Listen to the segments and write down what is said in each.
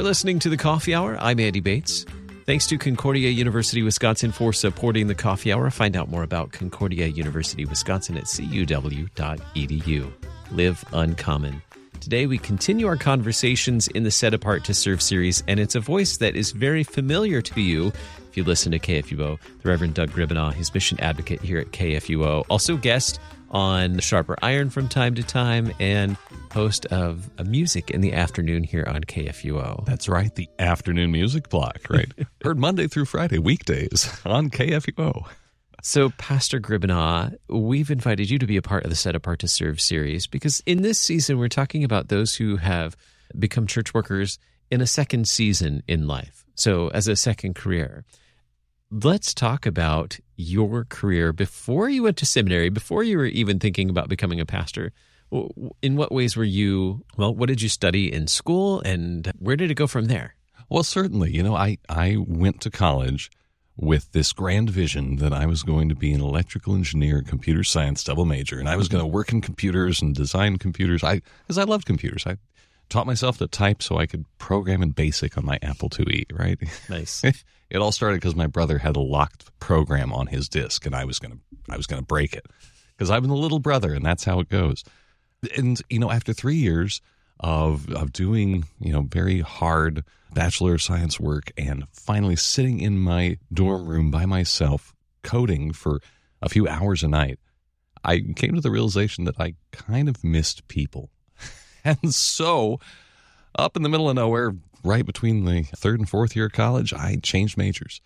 You're listening to the Coffee Hour. I'm Andy Bates. Thanks to Concordia University Wisconsin for supporting the Coffee Hour. Find out more about Concordia University Wisconsin at cuw.edu. Live uncommon. Today, we continue our conversations in the Set Apart to Serve series, and it's a voice that is very familiar to you if you listen to KFUO. The Reverend Doug Griebenaw, his mission advocate here at KFUO, also guest on Sharper Iron from time to time, and host of a music in the afternoon here on KFUO. That's right, the afternoon music block, right? Heard Monday through Friday, weekdays on KFUO. So, Pastor Griebenaw, we've invited you to be a part of the Set Apart to Serve series because in this season, we're talking about those who have become church workers in a second season in life. So, as a second career. Let's talk about your career before you went to seminary, before you were even thinking about becoming a pastor. In what ways were you, well, what did you study in school and where did it go from there? Well, certainly. You know, I, I went to college with this grand vision that I was going to be an electrical engineer, computer science double major, and I was going to work in computers and design computers. I because I loved computers. I taught myself to type so I could program in BASIC on my Apple IIe. Right? Nice. it all started because my brother had a locked program on his disk, and I was gonna I was gonna break it because I'm the little brother, and that's how it goes. And you know, after three years of of doing you know very hard bachelor of science work and finally sitting in my dorm room by myself coding for a few hours a night, I came to the realization that I kind of missed people. and so, up in the middle of nowhere, right between the third and fourth year of college, I changed majors.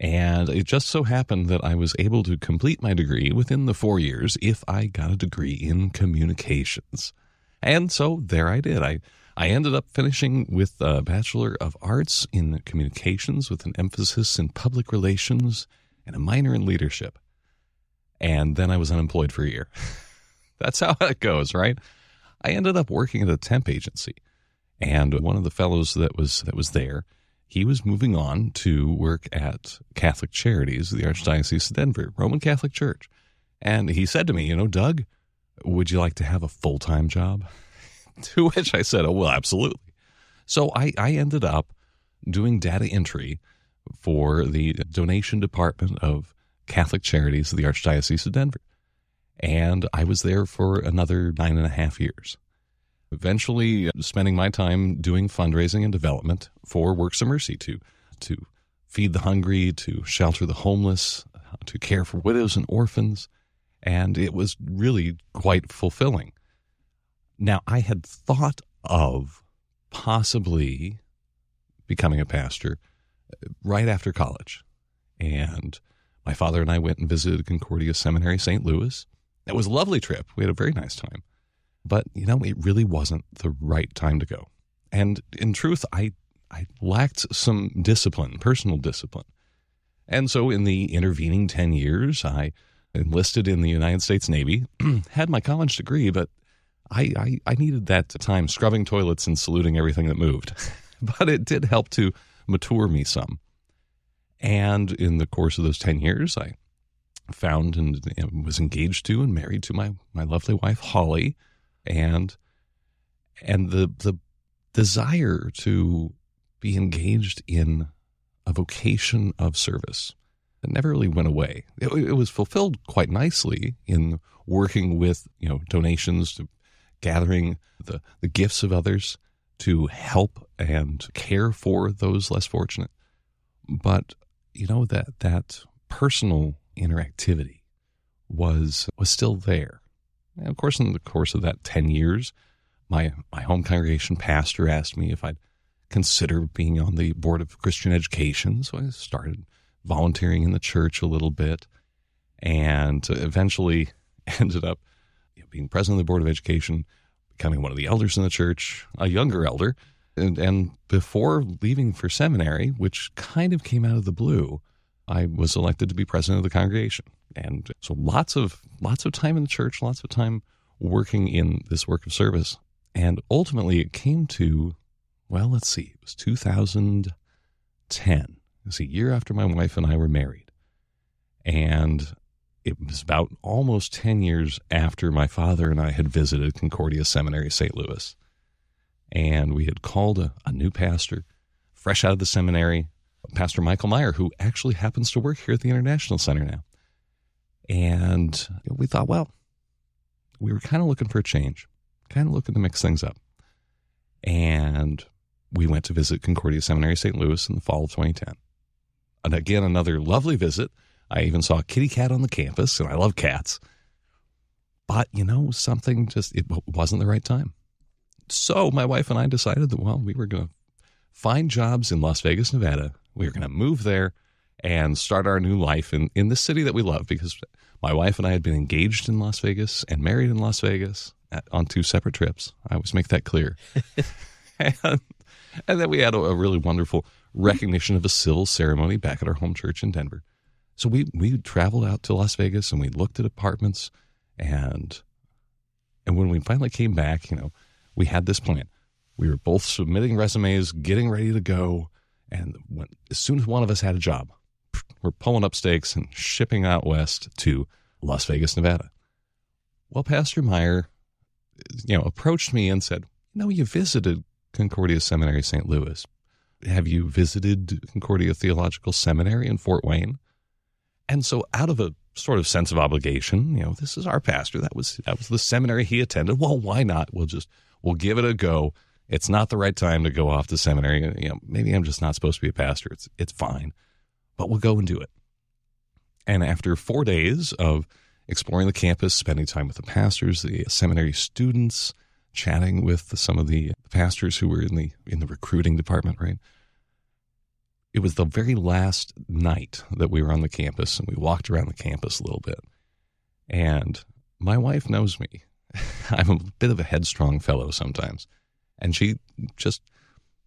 And it just so happened that I was able to complete my degree within the four years if I got a degree in communications. And so there I did. I I ended up finishing with a Bachelor of Arts in Communications with an emphasis in public relations and a minor in leadership. And then I was unemployed for a year. That's how it goes, right? I ended up working at a temp agency. And one of the fellows that was that was there, he was moving on to work at Catholic Charities, the Archdiocese of Denver, Roman Catholic Church. And he said to me, you know, Doug, would you like to have a full-time job? To which I said, Oh, well, absolutely. So I, I ended up doing data entry for the donation department of Catholic Charities of the Archdiocese of Denver. And I was there for another nine and a half years. Eventually, spending my time doing fundraising and development for Works of Mercy to, to feed the hungry, to shelter the homeless, to care for widows and orphans. And it was really quite fulfilling. Now, I had thought of possibly becoming a pastor uh, right after college. And my father and I went and visited Concordia Seminary, St. Louis. It was a lovely trip. We had a very nice time. But, you know, it really wasn't the right time to go. And in truth, I, I lacked some discipline, personal discipline. And so in the intervening 10 years, I enlisted in the United States Navy, had my college degree, but I, I, I needed that time scrubbing toilets and saluting everything that moved. but it did help to mature me some. And in the course of those 10 years, I found and uh, was engaged to and married to my, my lovely wife, Holly. And, and the, the desire to be engaged in a vocation of service that never really went away. It, it was fulfilled quite nicely in working with, you know, donations to gathering the, the gifts of others to help and care for those less fortunate. But you know that that personal interactivity was was still there. And of course, in the course of that ten years, my my home congregation pastor asked me if I'd consider being on the board of Christian education. So I started volunteering in the church a little bit, and eventually ended up being president of the board of education, becoming one of the elders in the church, a younger elder. And, and before leaving for seminary, which kind of came out of the blue, I was elected to be president of the congregation. And so lots of lots of time in the church, lots of time working in this work of service. And ultimately it came to, well, let's see, it was 2010. It was a year after my wife and I were married. And it was about almost 10 years after my father and I had visited Concordia Seminary, St. Louis. and we had called a, a new pastor, fresh out of the seminary, Pastor Michael Meyer, who actually happens to work here at the International Center now. And we thought, well, we were kind of looking for a change, kind of looking to mix things up. And we went to visit Concordia Seminary St. Louis in the fall of 2010. And again, another lovely visit. I even saw a kitty cat on the campus, and I love cats. But, you know, something just, it wasn't the right time. So my wife and I decided that, well, we were going to find jobs in Las Vegas, Nevada. We were going to move there and start our new life in, in the city that we love because my wife and I had been engaged in Las Vegas and married in Las Vegas at, on two separate trips. I always make that clear. and, and then we had a, a really wonderful recognition of a civil ceremony back at our home church in Denver. So we we traveled out to Las Vegas and we looked at apartments and and when we finally came back, you know, we had this plan. We were both submitting resumes, getting ready to go, and when, as soon as one of us had a job, we're pulling up stakes and shipping out west to Las Vegas, Nevada. Well, Pastor Meyer, you know, approached me and said, "You know, you visited Concordia Seminary, St. Louis. Have you visited Concordia Theological Seminary in Fort Wayne?" And so, out of a sort of sense of obligation, you know, this is our pastor. That was that was the seminary he attended. Well, why not? We'll just we'll give it a go. It's not the right time to go off to seminary. You know, maybe I'm just not supposed to be a pastor. It's it's fine, but we'll go and do it. And after four days of exploring the campus, spending time with the pastors, the seminary students, chatting with some of the pastors who were in the in the recruiting department, right? it was the very last night that we were on the campus and we walked around the campus a little bit. And my wife knows me. I'm a bit of a headstrong fellow sometimes. And she just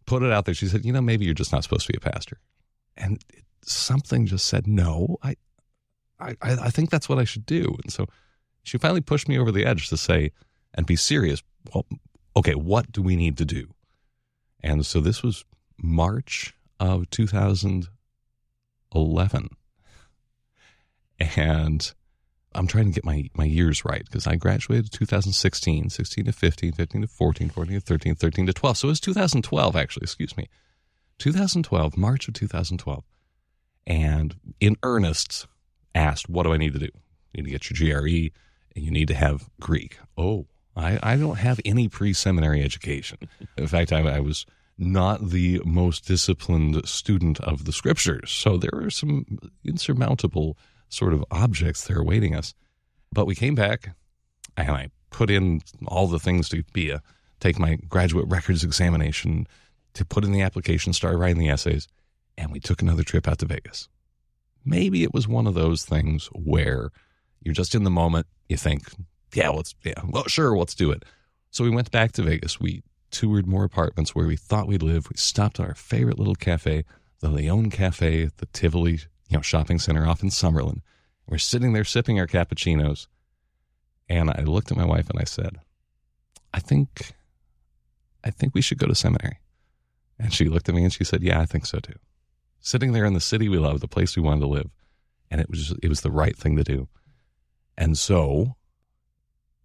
put it out there. She said, You know, maybe you're just not supposed to be a pastor. And something just said, No, I, I, I think that's what I should do. And so she finally pushed me over the edge to say, and be serious. Well, okay, what do we need to do? And so this was March of 2011. And I'm trying to get my, my years right because I graduated 2016, 16 to 15, 15 to 14, 14 to 13, 13 to 12. So it was 2012, actually, excuse me. 2012, March of 2012. And in earnest, asked, What do I need to do? You need to get your GRE and you need to have Greek. Oh, I, I don't have any pre seminary education. In fact, I, I was not the most disciplined student of the scriptures. So there are some insurmountable sort of objects there awaiting us. But we came back and I put in all the things to be a take my graduate records examination, to put in the application, start writing the essays, and we took another trip out to Vegas. Maybe it was one of those things where you're just in the moment, you think, yeah, let's yeah, well sure, let's do it. So we went back to Vegas. We toured more apartments where we thought we'd live. We stopped at our favorite little cafe, the Leon Cafe at the Tivoli, you know, shopping center off in Summerlin. We're sitting there sipping our cappuccinos. And I looked at my wife and I said, I think, I think we should go to seminary. And she looked at me and she said, Yeah, I think so too. Sitting there in the city we love, the place we wanted to live. And it was, it was the right thing to do. And so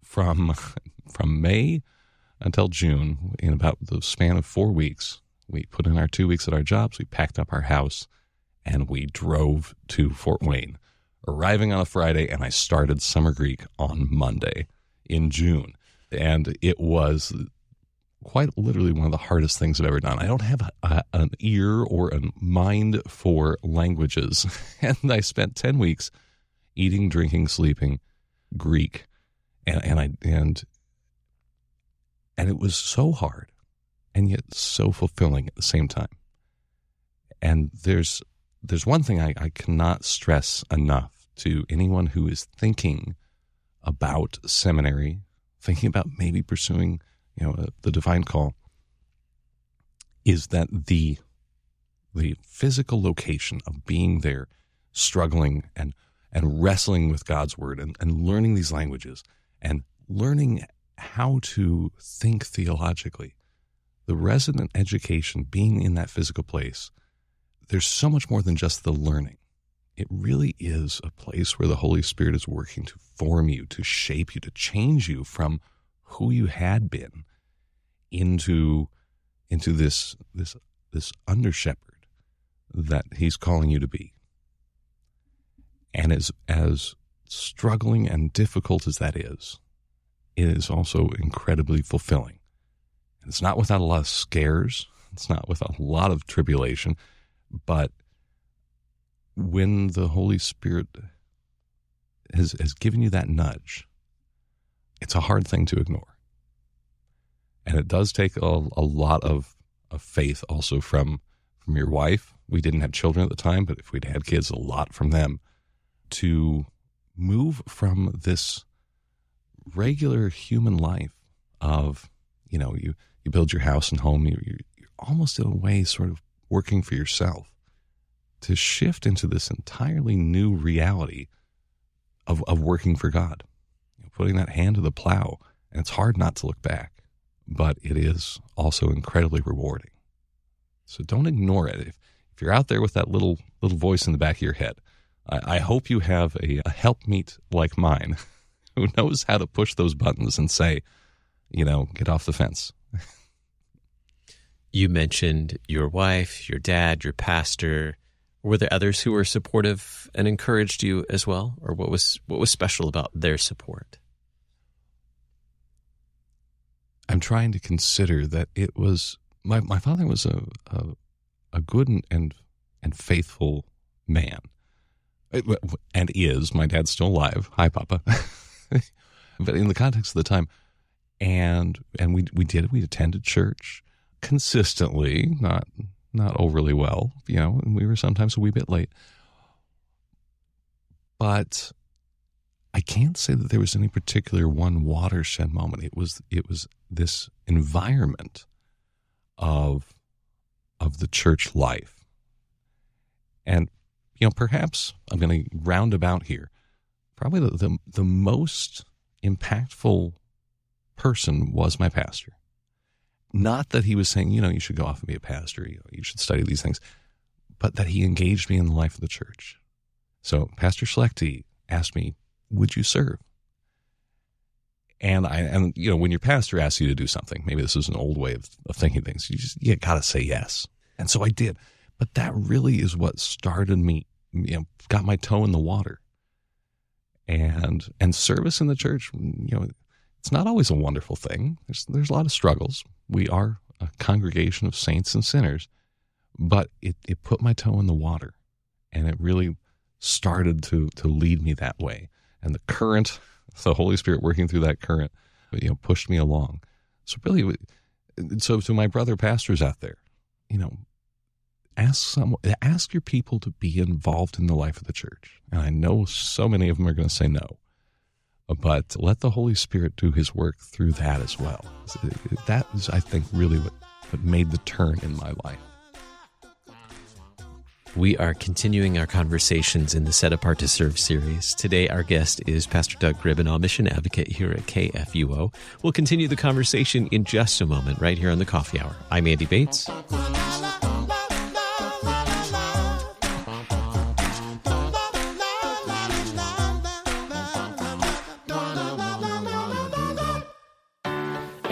from, from May until June, in about the span of four weeks, we put in our two weeks at our jobs, we packed up our house, and we drove to Fort Wayne, arriving on a Friday, and I started Summer Greek on Monday in June. And it was quite literally one of the hardest things I've ever done. I don't have a, an ear or a mind for languages. and I spent 10 weeks eating, drinking, sleeping Greek. And, and I, and and it was so hard and yet so fulfilling at the same time. And there's there's one thing I, I cannot stress enough to anyone who is thinking about seminary, thinking about maybe pursuing, you know, uh, the divine call, is that the the physical location of being there, struggling and and wrestling with God's word and, and learning these languages and learning how to think theologically. The resident education, being in that physical place, there's so much more than just the learning. It really is a place where the Holy Spirit is working to form you, to shape you, to change you from who you had been into into this this this under shepherd that he's calling you to be. And as as struggling and difficult as that is, it is also incredibly fulfilling. It's not without a lot of scares, it's not without a lot of tribulation, but when the Holy Spirit has, has given you that nudge, it's a hard thing to ignore. And it does take a, a lot of, of faith also from, from your wife. We didn't have children at the time, but if we'd had kids, a lot from them to move from this regular human life of, you know, you, you build your house and home, you, you're, you're almost in a way sort of working for yourself to shift into this entirely new reality of, of working for God, you putting that hand to the plow. And it's hard not to look back, but it is also incredibly rewarding. So don't ignore it. If, if you're out there with that little little voice in the back of your head, I, I hope you have a, a helpmeet like mine who knows how to push those buttons and say, you know, get off the fence. You mentioned your wife, your dad, your pastor. Were there others who were supportive and encouraged you as well, or what was what was special about their support? I'm trying to consider that it was my my father was a a, a good and, and and faithful man, and is. My dad's still alive. Hi, Papa. but in the context of the time, and and we we did we attended church consistently, not not overly well, you know, and we were sometimes a wee bit late. But I can't say that there was any particular one watershed moment. It was it was this environment of of the church life. And you know, perhaps I'm going to round about here. Probably the, the, the most impactful person was my pastor. Not that he was saying, you know, you should go off and be a pastor, you know, you should study these things, but that he engaged me in the life of the church. So Pastor Schlechte asked me, would you serve? And I, and you know, when your pastor asks you to do something, maybe this is an old way of, of thinking things. You just, you gotta say yes. And so I did. But that really is what started me, you know, got my toe in the water. And, and service in the church, you know, it's not always a wonderful thing. There's, there's a lot of struggles. We are a congregation of saints and sinners, but it, it put my toe in the water and it really started to, to lead me that way. And the current, the Holy Spirit working through that current, you know, pushed me along. So really, so to my brother pastors out there, you know, ask someone, ask your people to be involved in the life of the church. And I know so many of them are going to say no but let the Holy Spirit do his work through that as well. That is, I think, really what, what made the turn in my life. We are continuing our conversations in the Set Apart to Serve series. Today, our guest is Pastor Doug Griebenaw, mission advocate here at KFUO. We'll continue the conversation in just a moment, right here on the Coffee Hour. I'm Andy Bates.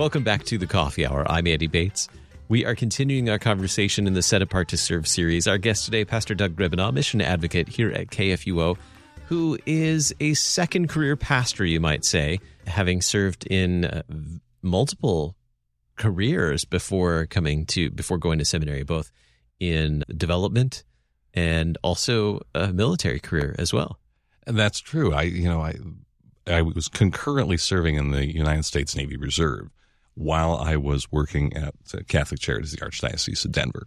Welcome back to the Coffee Hour. I'm Andy Bates. We are continuing our conversation in the Set Apart to Serve series. Our guest today, Pastor Doug Griebenaw, mission advocate here at KFUO, who is a second career pastor, you might say, having served in uh, multiple careers before coming to before going to seminary, both in development and also a military career as well. And that's true. I, you know, I, I was concurrently serving in the United States Navy Reserve while I was working at Catholic Charities, the Archdiocese of Denver,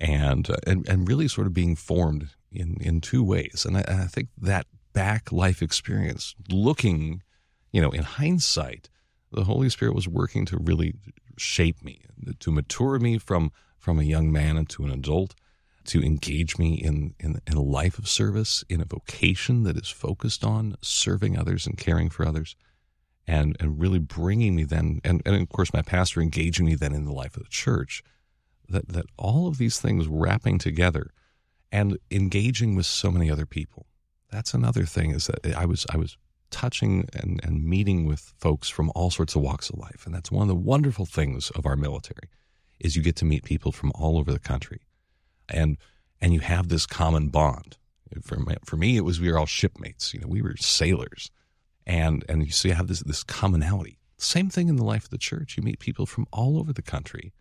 and, uh, and and really sort of being formed in in two ways, and I, and I think that back life experience, looking, you know, in hindsight, the Holy Spirit was working to really shape me, to mature me from from a young man into an adult, to engage me in, in, in a life of service, in a vocation that is focused on serving others and caring for others, and, and really bringing me then, and, and of course, my pastor engaging me then in the life of the church, that, that all of these things wrapping together and engaging with so many other people. That's another thing is that I was, I was touching and, and meeting with folks from all sorts of walks of life. And that's one of the wonderful things of our military is you get to meet people from all over the country. And and you have this common bond. For for me, it was we were all shipmates. You know, we were sailors, and and you see, have this this commonality. Same thing in the life of the church. You meet people from all over the country.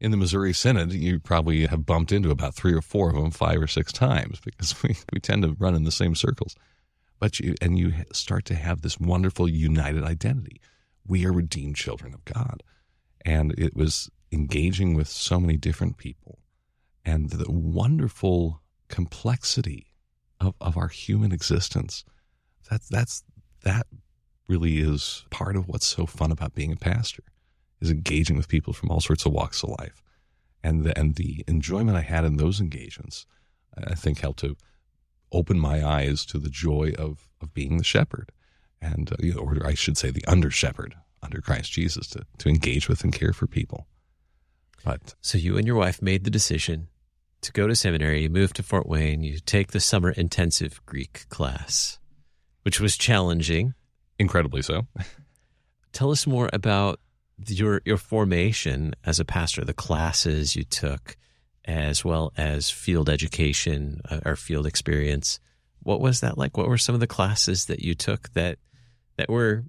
In the Missouri Synod, you probably have bumped into about three or four of them five or six times because we, we tend to run in the same circles. But you and you start to have this wonderful united identity. We are redeemed children of God, and it was engaging with so many different people and the wonderful complexity of, of our human existence. That's, that's, that really is part of what's so fun about being a pastor is engaging with people from all sorts of walks of life. And the, and the enjoyment I had in those engagements, I think helped to open my eyes to the joy of, of being the shepherd and, uh, or I should say the under shepherd under Christ Jesus to, to engage with and care for people. But so you and your wife made the decision to go to seminary. You moved to Fort Wayne. You take the summer intensive Greek class, which was challenging, incredibly so. Tell us more about your your formation as a pastor, the classes you took, as well as field education uh, or field experience. What was that like? What were some of the classes that you took that that were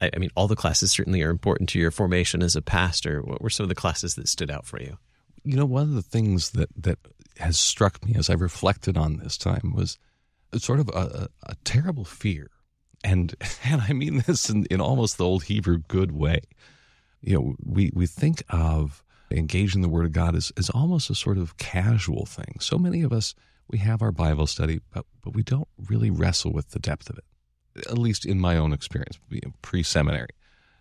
I, I mean, all the classes certainly are important to your formation as a pastor. What were some of the classes that stood out for you? You know, one of the things that that has struck me as I reflected on this time was sort of a, a, terrible fear, and and I mean this in, in almost the old Hebrew good way. You know, we we think of engaging the Word of God as, as almost a sort of casual thing. So many of us we have our Bible study, but but we don't really wrestle with the depth of it at least in my own experience, pre seminary,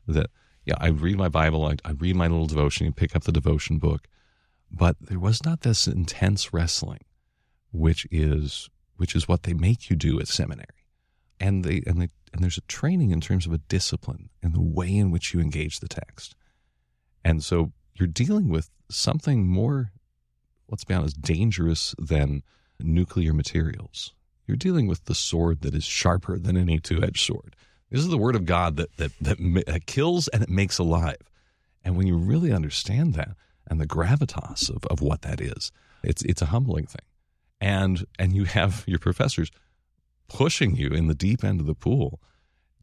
that yeah, I read my Bible, I, I read my little devotion, you pick up the devotion book, but there was not this intense wrestling, which is which is what they make you do at seminary, and they and they and there's a training in terms of a discipline and the way in which you engage the text, and so you're dealing with something more, let's be honest, dangerous than nuclear materials you're dealing with the sword that is sharper than any two-edged sword. This is the word of God that that that kills and it makes alive. And when you really understand that and the gravitas of, of what that is, it's it's a humbling thing. And and you have your professors pushing you in the deep end of the pool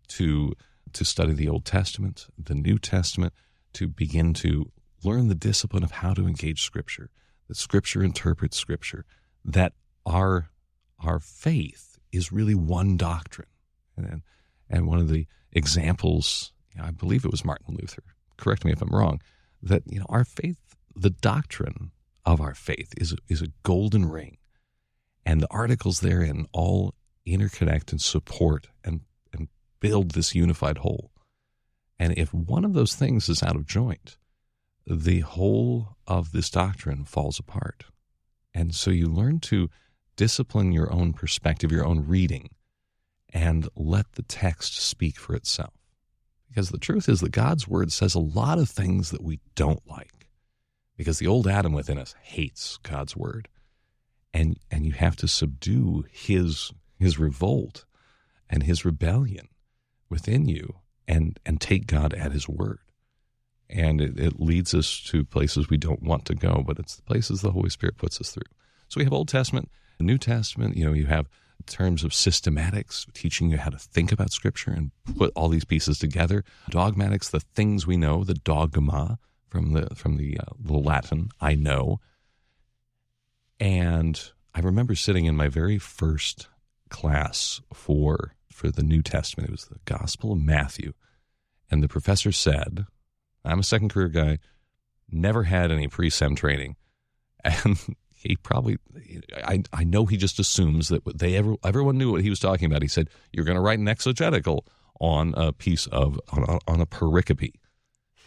to to study the Old Testament, the New Testament, to begin to learn the discipline of how to engage Scripture, that Scripture interprets Scripture, that our our faith is really one doctrine. And, and one of the examples, you know, I believe it was Martin Luther, correct me if I'm wrong, that you know our faith, the doctrine of our faith is, is a golden ring. And the articles therein all interconnect and support and, and build this unified whole. And if one of those things is out of joint, the whole of this doctrine falls apart. And so you learn to discipline your own perspective, your own reading, and let the text speak for itself. Because the truth is that God's word says a lot of things that we don't like. Because the old Adam within us hates God's word. And and you have to subdue his his revolt and his rebellion within you and and take God at his word. And it, it leads us to places we don't want to go, but it's the places the Holy Spirit puts us through. So we have Old Testament, New Testament, you know, you have terms of systematics, teaching you how to think about Scripture and put all these pieces together. Dogmatics, the things we know, the dogma from the from the, uh, the Latin, I know. And I remember sitting in my very first class for for the New Testament. It was the Gospel of Matthew, and the professor said, "I'm a second career guy, never had any pre-sem training," and he probably I, I know he just assumes that they ever everyone knew what he was talking about. He said you're going to write an exegetical on a piece of on on a pericope,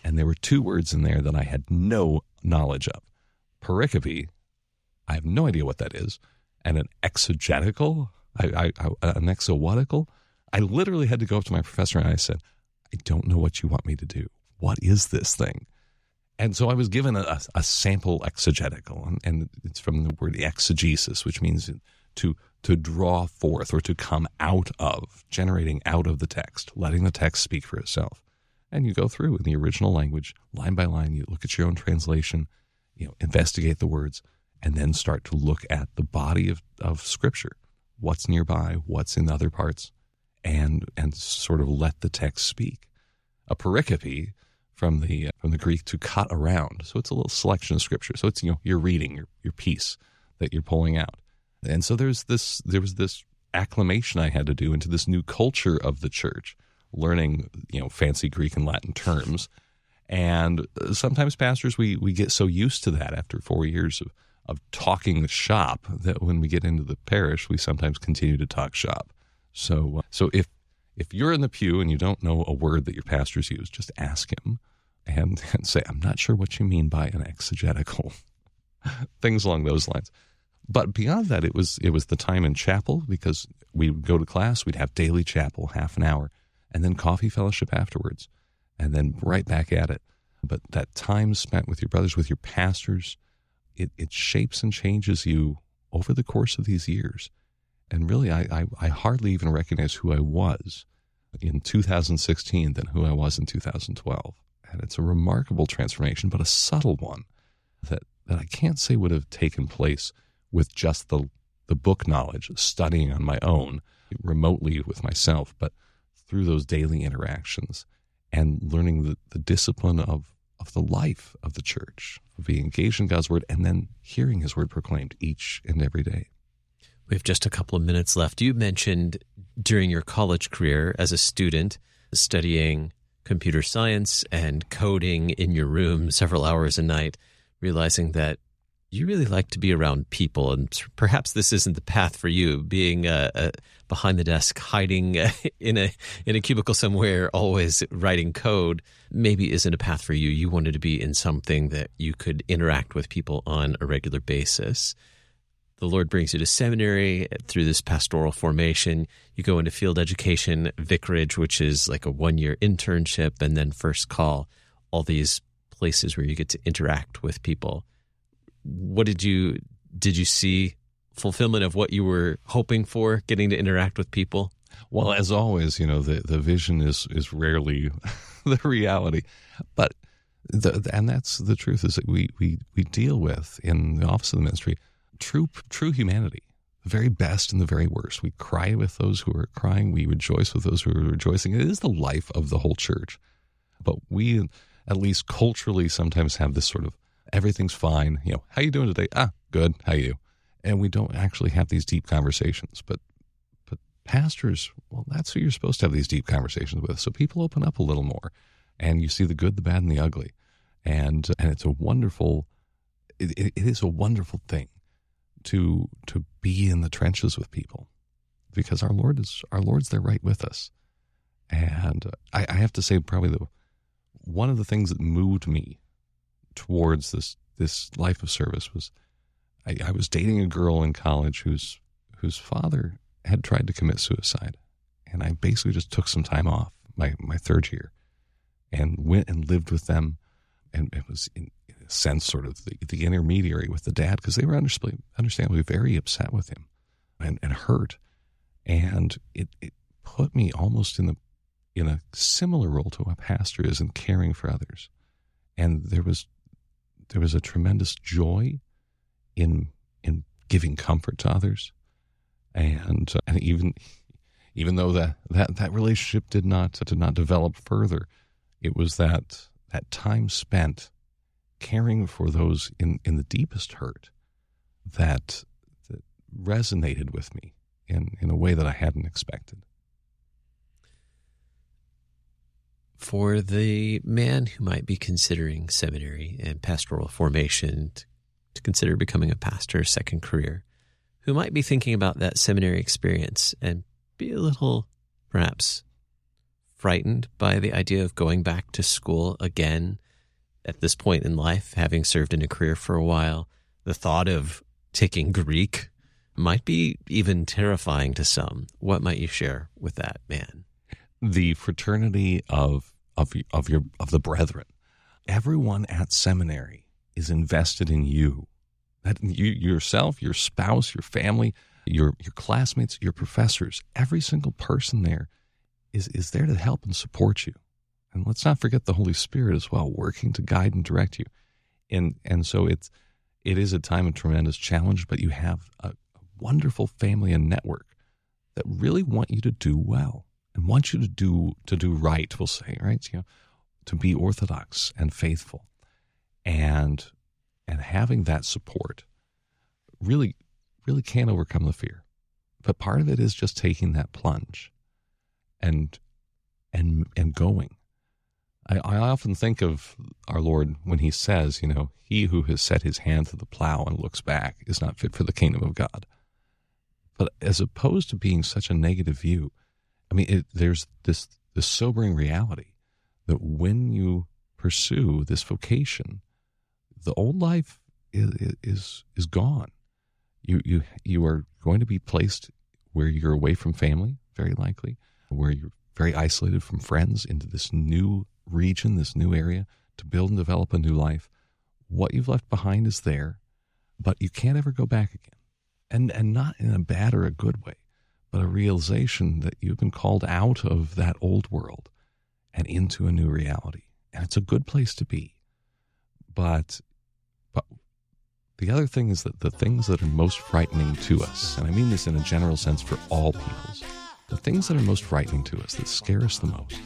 and there were two words in there that I had no knowledge of. Pericope, I have no idea what that is, and an exegetical, I, I, I an exowatical. I literally had to go up to my professor and I said, I don't know what you want me to do. What is this thing? And so I was given a, a sample exegetical, and, and, it's from the word exegesis, which means to to draw forth or to come out of, generating out of the text, letting the text speak for itself. And you go through in the original language, line by line. You look at your own translation, you know, investigate the words, and then start to look at the body of, of Scripture, what's nearby, what's in other parts, and and sort of let the text speak. A pericope from the from the Greek to cut around. So it's a little selection of scripture. So it's you know you're reading your your piece that you're pulling out. And so there's this there was this acclimation I had to do into this new culture of the church, learning you know fancy Greek and Latin terms. And sometimes pastors we we get so used to that after 4 years of of talking shop that when we get into the parish we sometimes continue to talk shop. So uh, so if if you're in the pew and you don't know a word that your pastors use, just ask him and, and say, I'm not sure what you mean by an exegetical. Things along those lines. But beyond that, it was it was the time in chapel because we would go to class, we'd have daily chapel, half an hour, and then coffee fellowship afterwards, and then right back at it. But that time spent with your brothers, with your pastors, it, it shapes and changes you over the course of these years. And really, I, I, I hardly even recognize who I was in 2016 than who I was in 2012. And it's a remarkable transformation, but a subtle one that, that I can't say would have taken place with just the, the book knowledge, studying on my own, remotely with myself, but through those daily interactions and learning the, the discipline of, of the life of the church, of being engaged in God's word and then hearing his word proclaimed each and every day. We have just a couple of minutes left. You mentioned during your college career as a student studying computer science and coding in your room several hours a night, realizing that you really like to be around people, and perhaps this isn't the path for you. Being uh, uh, behind the desk, hiding in a in a cubicle somewhere, always writing code, maybe isn't a path for you. You wanted to be in something that you could interact with people on a regular basis the Lord brings you to seminary through this pastoral formation. You go into field education, vicarage, which is like a one year internship, and then first call, all these places where you get to interact with people. What did you did you see fulfillment of what you were hoping for, getting to interact with people? Well, as always, you know, the, the vision is is rarely the reality. But the, and that's the truth is that we, we, we deal with in the office of the ministry true true humanity, the very best and the very worst. We cry with those who are crying. We rejoice with those who are rejoicing. It is the life of the whole church. But we, at least culturally, sometimes have this sort of everything's fine. You know, how you doing today? Ah, good. How you? And we don't actually have these deep conversations. But but pastors, well, that's who you're supposed to have these deep conversations with. So people open up a little more, and you see the good, the bad, and the ugly, and and it's a wonderful. it, it is a wonderful thing to to be in the trenches with people because our Lord is our Lord's there right with us. And I, I have to say, probably the one of the things that moved me towards this this life of service was I, I was dating a girl in college whose whose father had tried to commit suicide, and I basically just took some time off my my third year, and went and lived with them, and it was in, a sense sort of the, the intermediary with the dad because they were understandably very upset with him and, and hurt. And it, it put me almost in the in a similar role to what a pastor is in caring for others. And there was there was a tremendous joy in in giving comfort to others. And uh, and even even though that, that that relationship did not did not develop further, it was that that time spent caring for those in, in the deepest hurt that, that resonated with me in, in a way that I hadn't expected. For the man who might be considering seminary and pastoral formation to, consider becoming a pastor, second career, who might be thinking about that seminary experience and be a little, perhaps, frightened by the idea of going back to school again at this point in life, having served in a career for a while, the thought of taking Greek might be even terrifying to some. What might you share with that man? The fraternity of of of your of the brethren. Everyone at seminary is invested in you. That you yourself, your spouse, your family, your your classmates, your professors, every single person there is is there to help and support you. And let's not forget the Holy Spirit as well, working to guide and direct you. And and so it's it is a time of tremendous challenge, but you have a, a wonderful family and network that really want you to do well and want you to do to do right, we'll say, right? You know, to be orthodox and faithful. And and having that support really really can overcome the fear. But part of it is just taking that plunge and and and going I, I often think of our Lord when he says, you know, he who has set his hand to the plow and looks back is not fit for the kingdom of God. But as opposed to being such a negative view, I mean, it, there's this, this sobering reality that when you pursue this vocation, the old life is, is, is gone. You, you, you are going to be placed where you're away from family, very likely, where you're very isolated from friends into this new region, this new area, to build and develop a new life. What you've left behind is there, but you can't ever go back again. And, and not in a bad or a good way, but a realization that you've been called out of that old world and into a new reality. And it's a good place to be. But, but the other thing is that the things that are most frightening to us, and I mean this in a general sense for all peoples, the things that are most frightening to us, that scare us the most,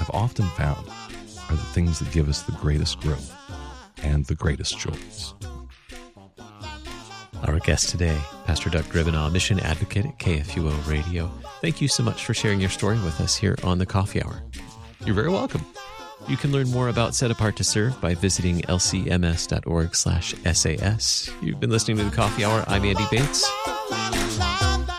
I've often found are the things that give us the greatest growth and the greatest joys. Our guest today, Pastor Doug Griebenaw, mission advocate at KFUO Radio. Thank you so much for sharing your story with us here on the Coffee Hour. You're very welcome. You can learn more about Set Apart to Serve by visiting lcms.org/sas. You've been listening to the Coffee Hour. I'm Andy Bates.